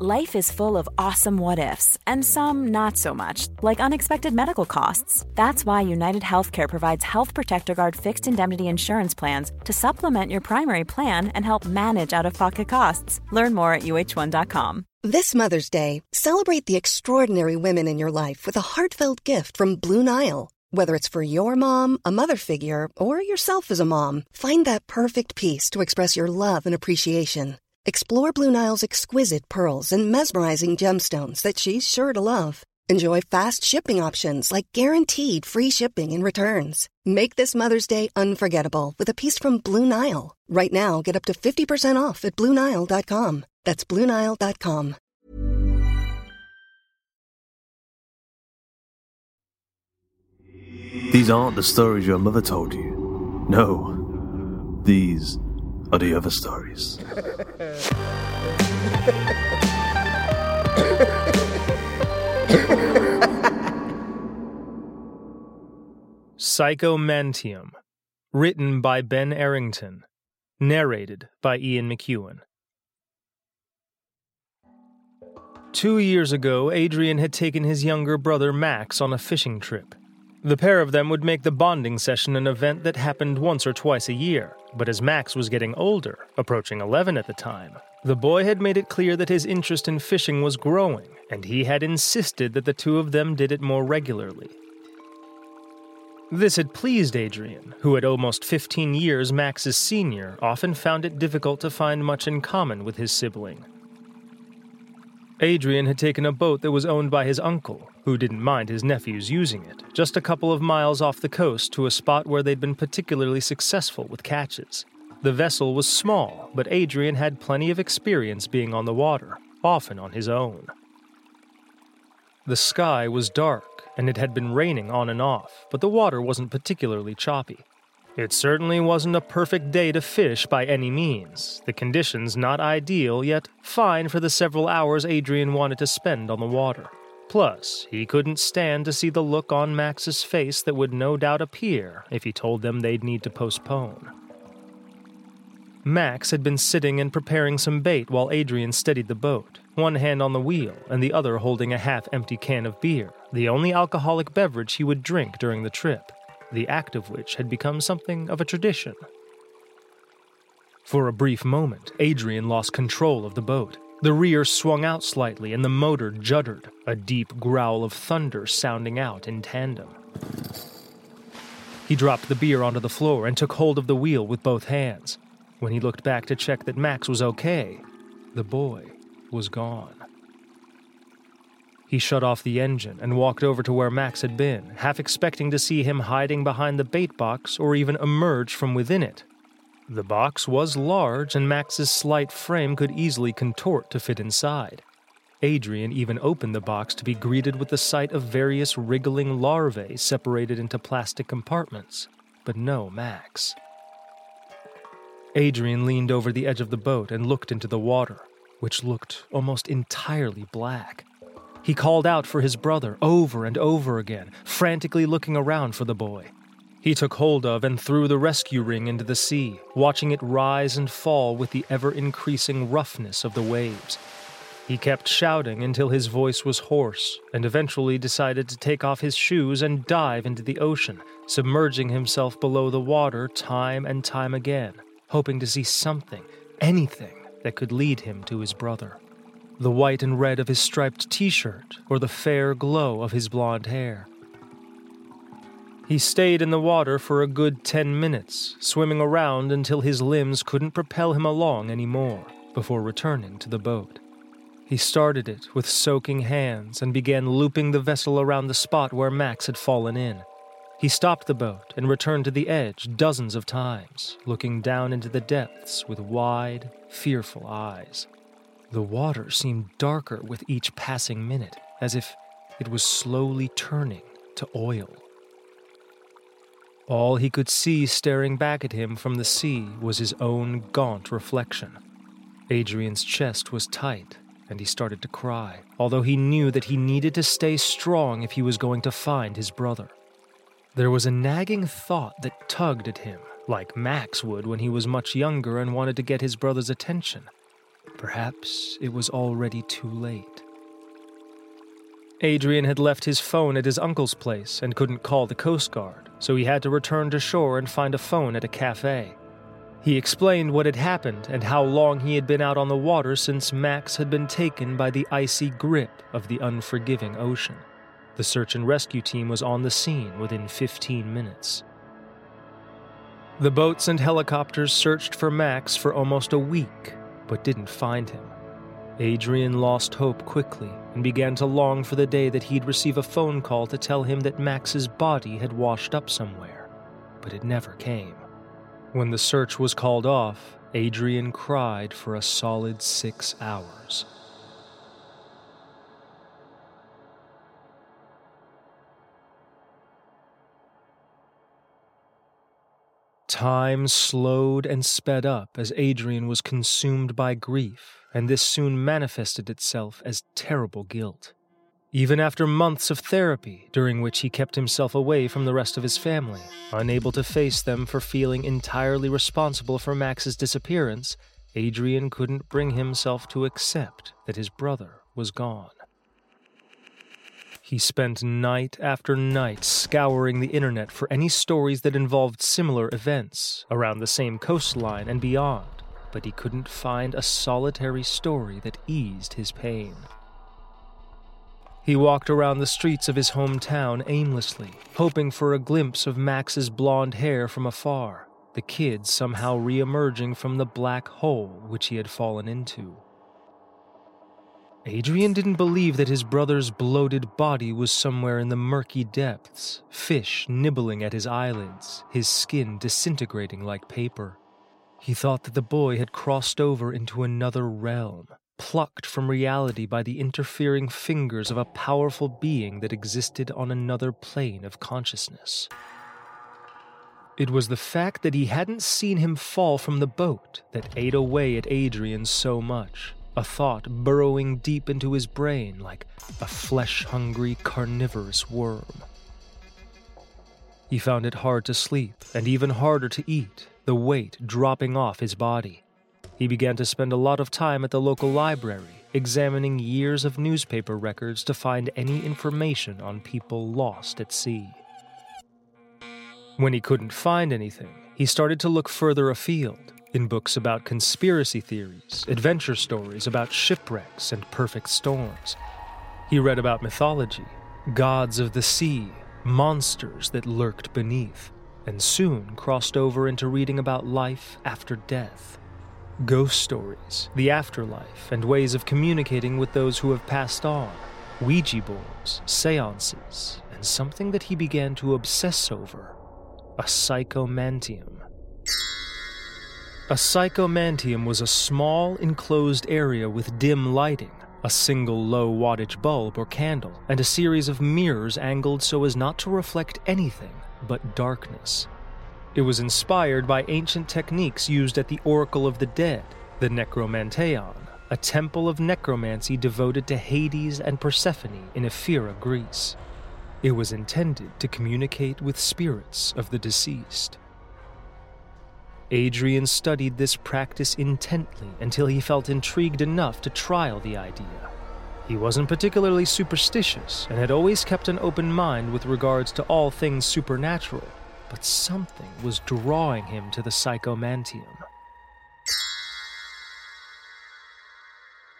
Life is full of awesome what ifs, and some not so much, like unexpected medical costs. That's why United Healthcare provides Health Protector Guard fixed indemnity insurance plans to supplement your primary plan and help manage out of pocket costs. Learn more at uh1.com. This Mother's Day, celebrate the extraordinary women in your life with a heartfelt gift from Blue Nile. Whether it's for your mom, a mother figure, or yourself as a mom, find that perfect piece to express your love and appreciation. Explore Blue Nile's exquisite pearls and mesmerizing gemstones that she's sure to love. Enjoy fast shipping options like guaranteed free shipping and returns. Make this Mother's Day unforgettable with a piece from Blue Nile. Right now, get up to 50% off at BlueNile.com. That's BlueNile.com. These aren't the stories your mother told you. No, these are the other stories. Psychomanteum, written by Ben Errington, narrated by Ian McEuen. Two years ago, Adrian had taken his younger brother Max on a fishing trip. The pair of them would make the bonding session an event that happened once or twice a year, but as Max was getting older, approaching 11 at the time, the boy had made it clear that his interest in fishing was growing, and he had insisted that the two of them did it more regularly. This had pleased Adrian, who at almost 15 years Max's senior often found it difficult to find much in common with his sibling. Adrian had taken a boat that was owned by his uncle, who didn't mind his nephews using it, just a couple of miles off the coast to a spot where they'd been particularly successful with catches. The vessel was small, but Adrian had plenty of experience being on the water, often on his own. The sky was dark, and it had been raining on and off, but the water wasn't particularly choppy. It certainly wasn't a perfect day to fish by any means, the conditions not ideal, yet fine for the several hours Adrian wanted to spend on the water. Plus, he couldn't stand to see the look on Max's face that would no doubt appear if he told them they'd need to postpone. Max had been sitting and preparing some bait while Adrian steadied the boat, one hand on the wheel and the other holding a half empty can of beer, the only alcoholic beverage he would drink during the trip the act of which had become something of a tradition. For a brief moment, Adrian lost control of the boat. The rear swung out slightly and the motor juddered, a deep growl of thunder sounding out in tandem. He dropped the beer onto the floor and took hold of the wheel with both hands. When he looked back to check that Max was okay, the boy was gone. He shut off the engine and walked over to where Max had been, half expecting to see him hiding behind the bait box or even emerge from within it. The box was large, and Max's slight frame could easily contort to fit inside. Adrian even opened the box to be greeted with the sight of various wriggling larvae separated into plastic compartments, but no Max. Adrian leaned over the edge of the boat and looked into the water, which looked almost entirely black. He called out for his brother over and over again, frantically looking around for the boy. He took hold of and threw the rescue ring into the sea, watching it rise and fall with the ever increasing roughness of the waves. He kept shouting until his voice was hoarse, and eventually decided to take off his shoes and dive into the ocean, submerging himself below the water time and time again, hoping to see something, anything, that could lead him to his brother. The white and red of his striped t shirt or the fair glow of his blond hair. He stayed in the water for a good ten minutes, swimming around until his limbs couldn't propel him along anymore, before returning to the boat. He started it with soaking hands and began looping the vessel around the spot where Max had fallen in. He stopped the boat and returned to the edge dozens of times, looking down into the depths with wide, fearful eyes. The water seemed darker with each passing minute, as if it was slowly turning to oil. All he could see staring back at him from the sea was his own gaunt reflection. Adrian's chest was tight and he started to cry, although he knew that he needed to stay strong if he was going to find his brother. There was a nagging thought that tugged at him, like Max would when he was much younger and wanted to get his brother's attention. Perhaps it was already too late. Adrian had left his phone at his uncle's place and couldn't call the Coast Guard, so he had to return to shore and find a phone at a cafe. He explained what had happened and how long he had been out on the water since Max had been taken by the icy grip of the unforgiving ocean. The search and rescue team was on the scene within 15 minutes. The boats and helicopters searched for Max for almost a week, but didn't find him. Adrian lost hope quickly and began to long for the day that he'd receive a phone call to tell him that Max's body had washed up somewhere, but it never came. When the search was called off, Adrian cried for a solid six hours. Time slowed and sped up as Adrian was consumed by grief, and this soon manifested itself as terrible guilt. Even after months of therapy, during which he kept himself away from the rest of his family, unable to face them for feeling entirely responsible for Max's disappearance, Adrian couldn't bring himself to accept that his brother was gone. He spent night after night scouring the internet for any stories that involved similar events around the same coastline and beyond, but he couldn't find a solitary story that eased his pain. He walked around the streets of his hometown aimlessly, hoping for a glimpse of Max's blonde hair from afar, the kid somehow re emerging from the black hole which he had fallen into. Adrian didn't believe that his brother's bloated body was somewhere in the murky depths, fish nibbling at his eyelids, his skin disintegrating like paper. He thought that the boy had crossed over into another realm, plucked from reality by the interfering fingers of a powerful being that existed on another plane of consciousness. It was the fact that he hadn't seen him fall from the boat that ate away at Adrian so much, a thought burrowing deep into his brain like a flesh hungry carnivorous worm. He found it hard to sleep and even harder to eat, the weight dropping off his body. He began to spend a lot of time at the local library, examining years of newspaper records to find any information on people lost at sea. When he couldn't find anything, he started to look further afield in books about conspiracy theories, adventure stories about shipwrecks and perfect storms. He read about mythology, gods of the sea, monsters that lurked beneath, and soon crossed over into reading about life after death ghost stories, the afterlife, and ways of communicating with those who have passed on, Ouija boards, seances, and something that he began to obsess over a psychomanteum. A psychomanteum was a small, enclosed area with dim lighting, a single low wattage bulb or candle, and a series of mirrors angled so as not to reflect anything but darkness. It was inspired by ancient techniques used at the Oracle of the Dead, the Necromanteion, a temple of necromancy devoted to Hades and Persephone in Ephyra, Greece. It was intended to communicate with spirits of the deceased. Adrian studied this practice intently until he felt intrigued enough to trial the idea. He wasn't particularly superstitious and had always kept an open mind with regards to all things supernatural, but something was drawing him to the psychomanteum.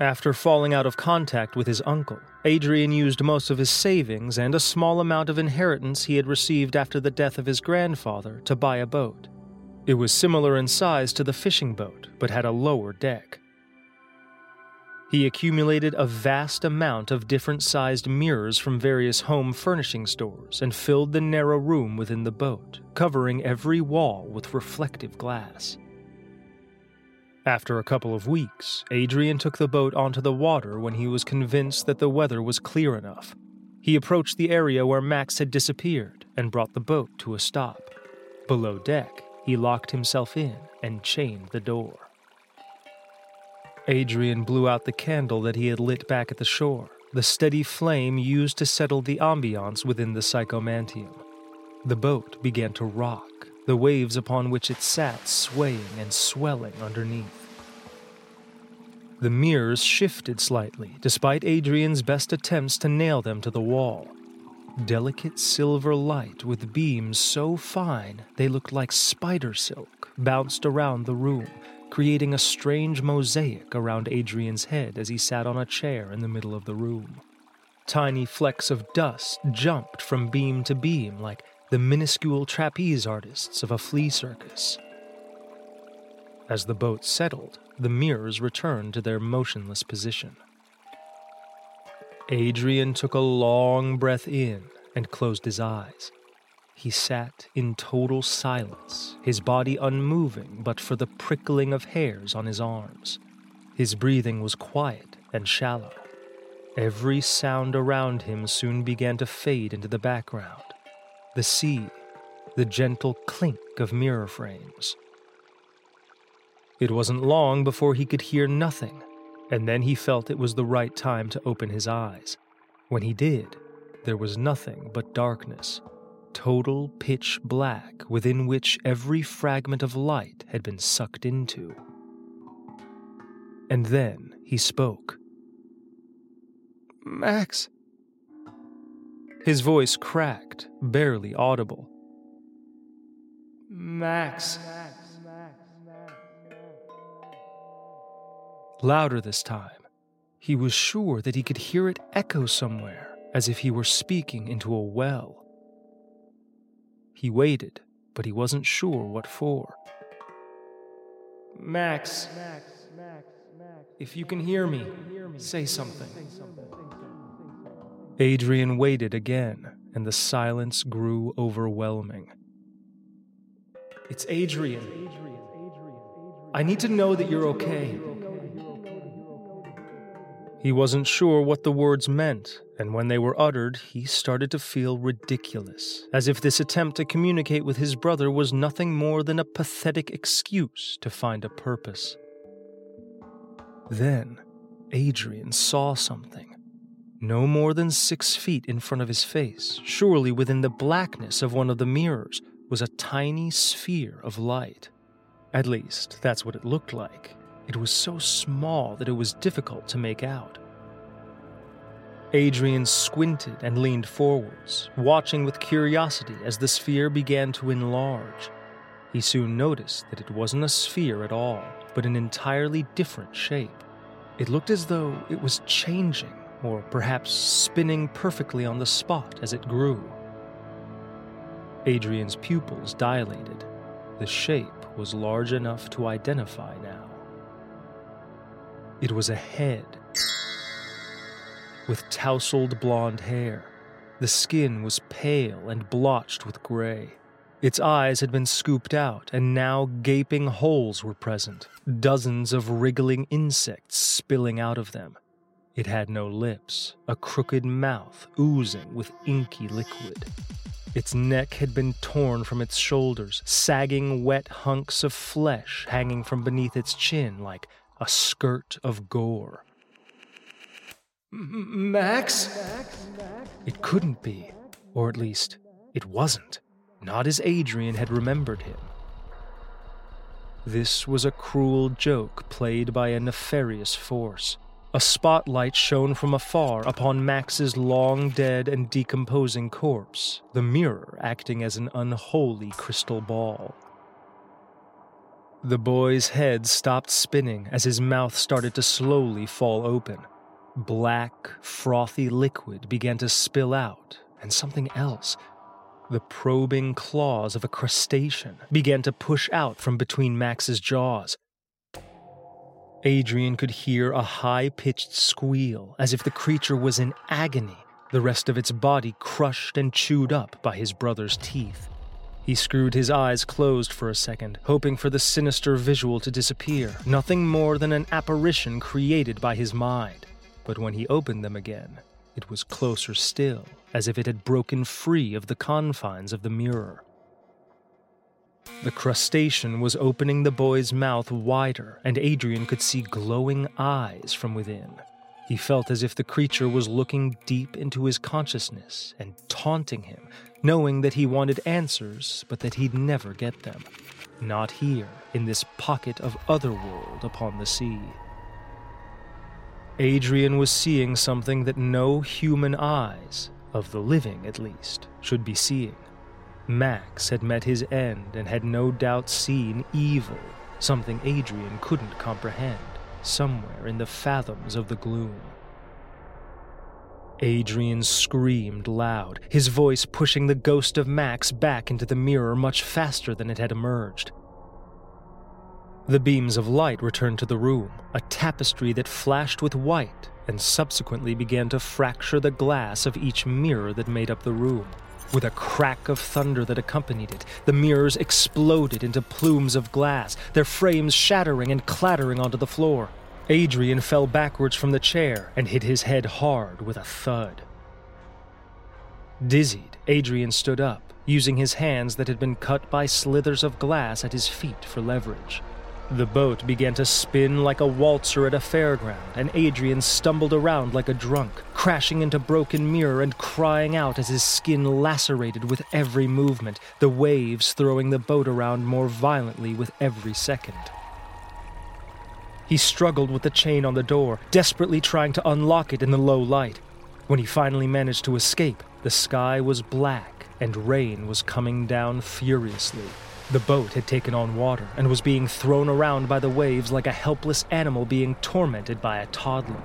After falling out of contact with his uncle, Adrian used most of his savings and a small amount of inheritance he had received after the death of his grandfather to buy a boat. It was similar in size to the fishing boat, but had a lower deck. He accumulated a vast amount of different sized mirrors from various home furnishing stores and filled the narrow room within the boat, covering every wall with reflective glass. After a couple of weeks, Adrian took the boat onto the water when he was convinced that the weather was clear enough. He approached the area where Max had disappeared and brought the boat to a stop. Below deck, he locked himself in and chained the door. Adrian blew out the candle that he had lit back at the shore, the steady flame used to settle the ambiance within the psychomanteum. The boat began to rock, the waves upon which it sat swaying and swelling underneath. The mirrors shifted slightly, despite Adrian's best attempts to nail them to the wall. Delicate silver light with beams so fine they looked like spider silk bounced around the room, creating a strange mosaic around Adrian's head as he sat on a chair in the middle of the room. Tiny flecks of dust jumped from beam to beam like the minuscule trapeze artists of a flea circus. As the boat settled, the mirrors returned to their motionless position. Adrian took a long breath in and closed his eyes. He sat in total silence, his body unmoving but for the prickling of hairs on his arms. His breathing was quiet and shallow. Every sound around him soon began to fade into the background the sea, the gentle clink of mirror frames. It wasn't long before he could hear nothing and then he felt it was the right time to open his eyes. When he did, there was nothing but darkness, total pitch black within which every fragment of light had been sucked into. And then he spoke. Max. His voice cracked, barely audible. Max. Louder this time. He was sure that he could hear it echo somewhere, as if he were speaking into a well. He waited, but he wasn't sure what for. Max, Max, Max, Max if you can hear me, say something. Adrian waited again, and the silence grew overwhelming. It's Adrian. I need to know that you're okay. He wasn't sure what the words meant, and when they were uttered, he started to feel ridiculous, as if this attempt to communicate with his brother was nothing more than a pathetic excuse to find a purpose. Then, Adrian saw something. No more than six feet in front of his face, surely within the blackness of one of the mirrors, was a tiny sphere of light. At least, that's what it looked like, it was so small that it was difficult to make out. Adrian squinted and leaned forwards, watching with curiosity as the sphere began to enlarge. He soon noticed that it wasn't a sphere at all, but an entirely different shape. It looked as though it was changing, or perhaps spinning perfectly on the spot as it grew. Adrian's pupils dilated. The shape was large enough to identify now. It was a head with tousled blonde hair. The skin was pale and blotched with gray. Its eyes had been scooped out, and now gaping holes were present, dozens of wriggling insects spilling out of them. It had no lips, a crooked mouth oozing with inky liquid. Its neck had been torn from its shoulders, sagging wet hunks of flesh hanging from beneath its chin like a skirt of gore. Max? It couldn't be, or at least, it wasn't. Not as Adrian had remembered him. This was a cruel joke played by a nefarious force. A spotlight shone from afar upon Max's long dead and decomposing corpse, the mirror acting as an unholy crystal ball. The boy's head stopped spinning as his mouth started to slowly fall open. Black, frothy liquid began to spill out, and something else. The probing claws of a crustacean began to push out from between Max's jaws. Adrian could hear a high pitched squeal as if the creature was in agony, the rest of its body crushed and chewed up by his brother's teeth. He screwed his eyes closed for a second, hoping for the sinister visual to disappear, nothing more than an apparition created by his mind. But when he opened them again, it was closer still, as if it had broken free of the confines of the mirror. The crustacean was opening the boy's mouth wider, and Adrian could see glowing eyes from within. He felt as if the creature was looking deep into his consciousness and taunting him, knowing that he wanted answers, but that he'd never get them. Not here, in this pocket of otherworld upon the sea. Adrian was seeing something that no human eyes, of the living at least, should be seeing. Max had met his end and had no doubt seen evil, something Adrian couldn't comprehend, somewhere in the fathoms of the gloom. Adrian screamed loud, his voice pushing the ghost of Max back into the mirror much faster than it had emerged. The beams of light returned to the room, a tapestry that flashed with white and subsequently began to fracture the glass of each mirror that made up the room. With a crack of thunder that accompanied it, the mirrors exploded into plumes of glass, their frames shattering and clattering onto the floor. Adrian fell backwards from the chair and hit his head hard with a thud. Dizzied, Adrian stood up, using his hands that had been cut by slithers of glass at his feet for leverage. The boat began to spin like a waltzer at a fairground, and Adrian stumbled around like a drunk, crashing into broken mirror and crying out as his skin lacerated with every movement, the waves throwing the boat around more violently with every second. He struggled with the chain on the door, desperately trying to unlock it in the low light. When he finally managed to escape, the sky was black and rain was coming down furiously. The boat had taken on water and was being thrown around by the waves like a helpless animal being tormented by a toddler.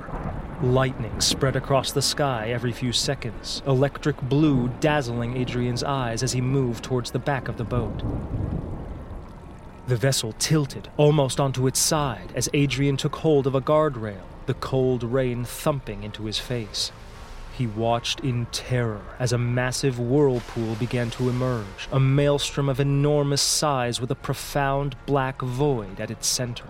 Lightning spread across the sky every few seconds, electric blue dazzling Adrian's eyes as he moved towards the back of the boat. The vessel tilted almost onto its side as Adrian took hold of a guardrail, the cold rain thumping into his face. He watched in terror as a massive whirlpool began to emerge, a maelstrom of enormous size with a profound black void at its center.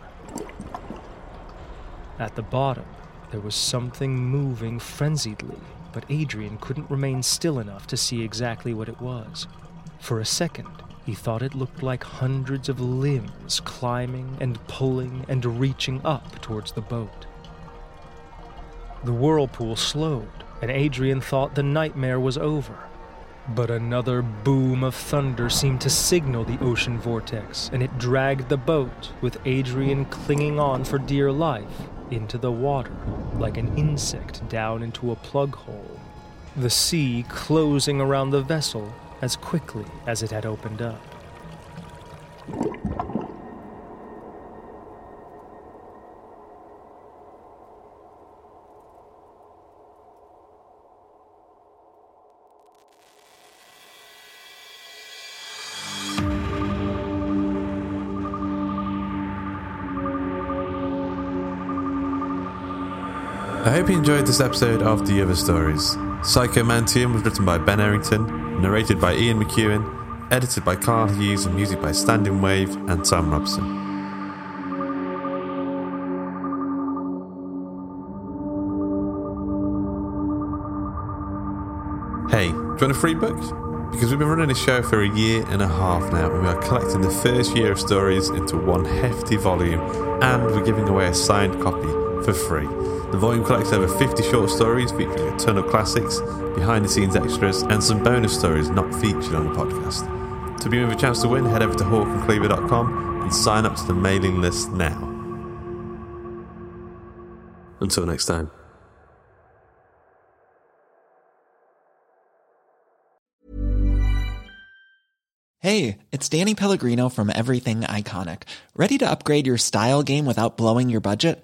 At the bottom, there was something moving frenziedly, but Adrian couldn't remain still enough to see exactly what it was. For a second, he thought it looked like hundreds of limbs climbing and pulling and reaching up towards the boat. The whirlpool slowed, and Adrian thought the nightmare was over. But another boom of thunder seemed to signal the ocean vortex, and it dragged the boat, with Adrian clinging on for dear life, into the water like an insect down into a plug hole. The sea closing around the vessel as quickly as it had opened up. I hope you enjoyed this episode of The Other Stories. Psychomanteum was written by Ben Errington, narrated by Ian McEuen, edited by Karl Hughes, and music by Standingwave and Thom Robson. Hey, do you want a free book? Because we've been running this show for a year and a half now, and we are collecting the first year of stories into one hefty volume, and we're giving away a signed copy for free. The volume collects over 50 short stories featuring a ton of classics, behind the scenes extras, and some bonus stories not featured on the podcast. To be with a chance to win, head over to hawkandcleaver.com and sign up to the mailing list now. Until next time. Hey, it's Danny Pellegrino from Everything Iconic. Ready to upgrade your style game without blowing your budget?